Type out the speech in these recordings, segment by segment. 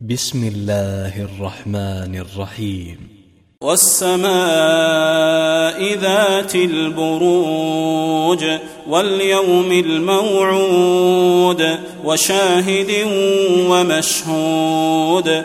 بسم الله الرحمن الرحيم. والسماء ذات البروج واليوم الموعود وشاهد ومشهود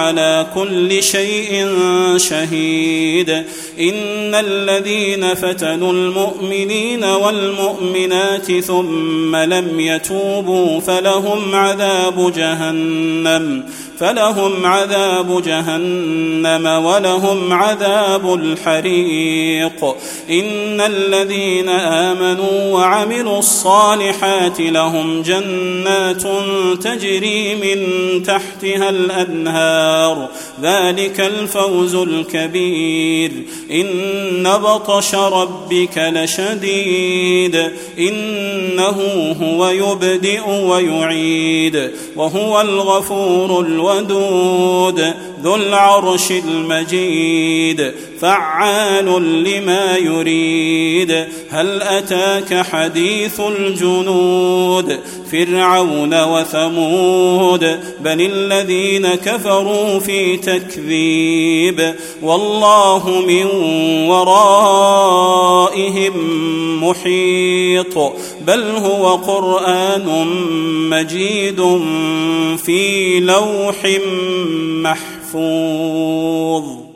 على كل شيء شهيد. إن الذين فتنوا المؤمنين والمؤمنات ثم لم يتوبوا فلهم عذاب جهنم. فلهم عذاب جهنم ولهم عذاب الحريق. إن الذين آمنوا وعملوا الصالحات لهم جنات تجري من تحتها الأنهار. ذلك الفوز الكبير. إن بطش ربك لشديد. إنه هو يبدئ ويعيد. وهو الغفور الودود ذو العرش المجيد فعال لما يريد. هل أتاك حديث الجنود؟ فرعون وثمود بل الذين كفروا في تكذيب. والله من ورائهم محيط. بل هو قرآن مجيد في لوح محفوظ.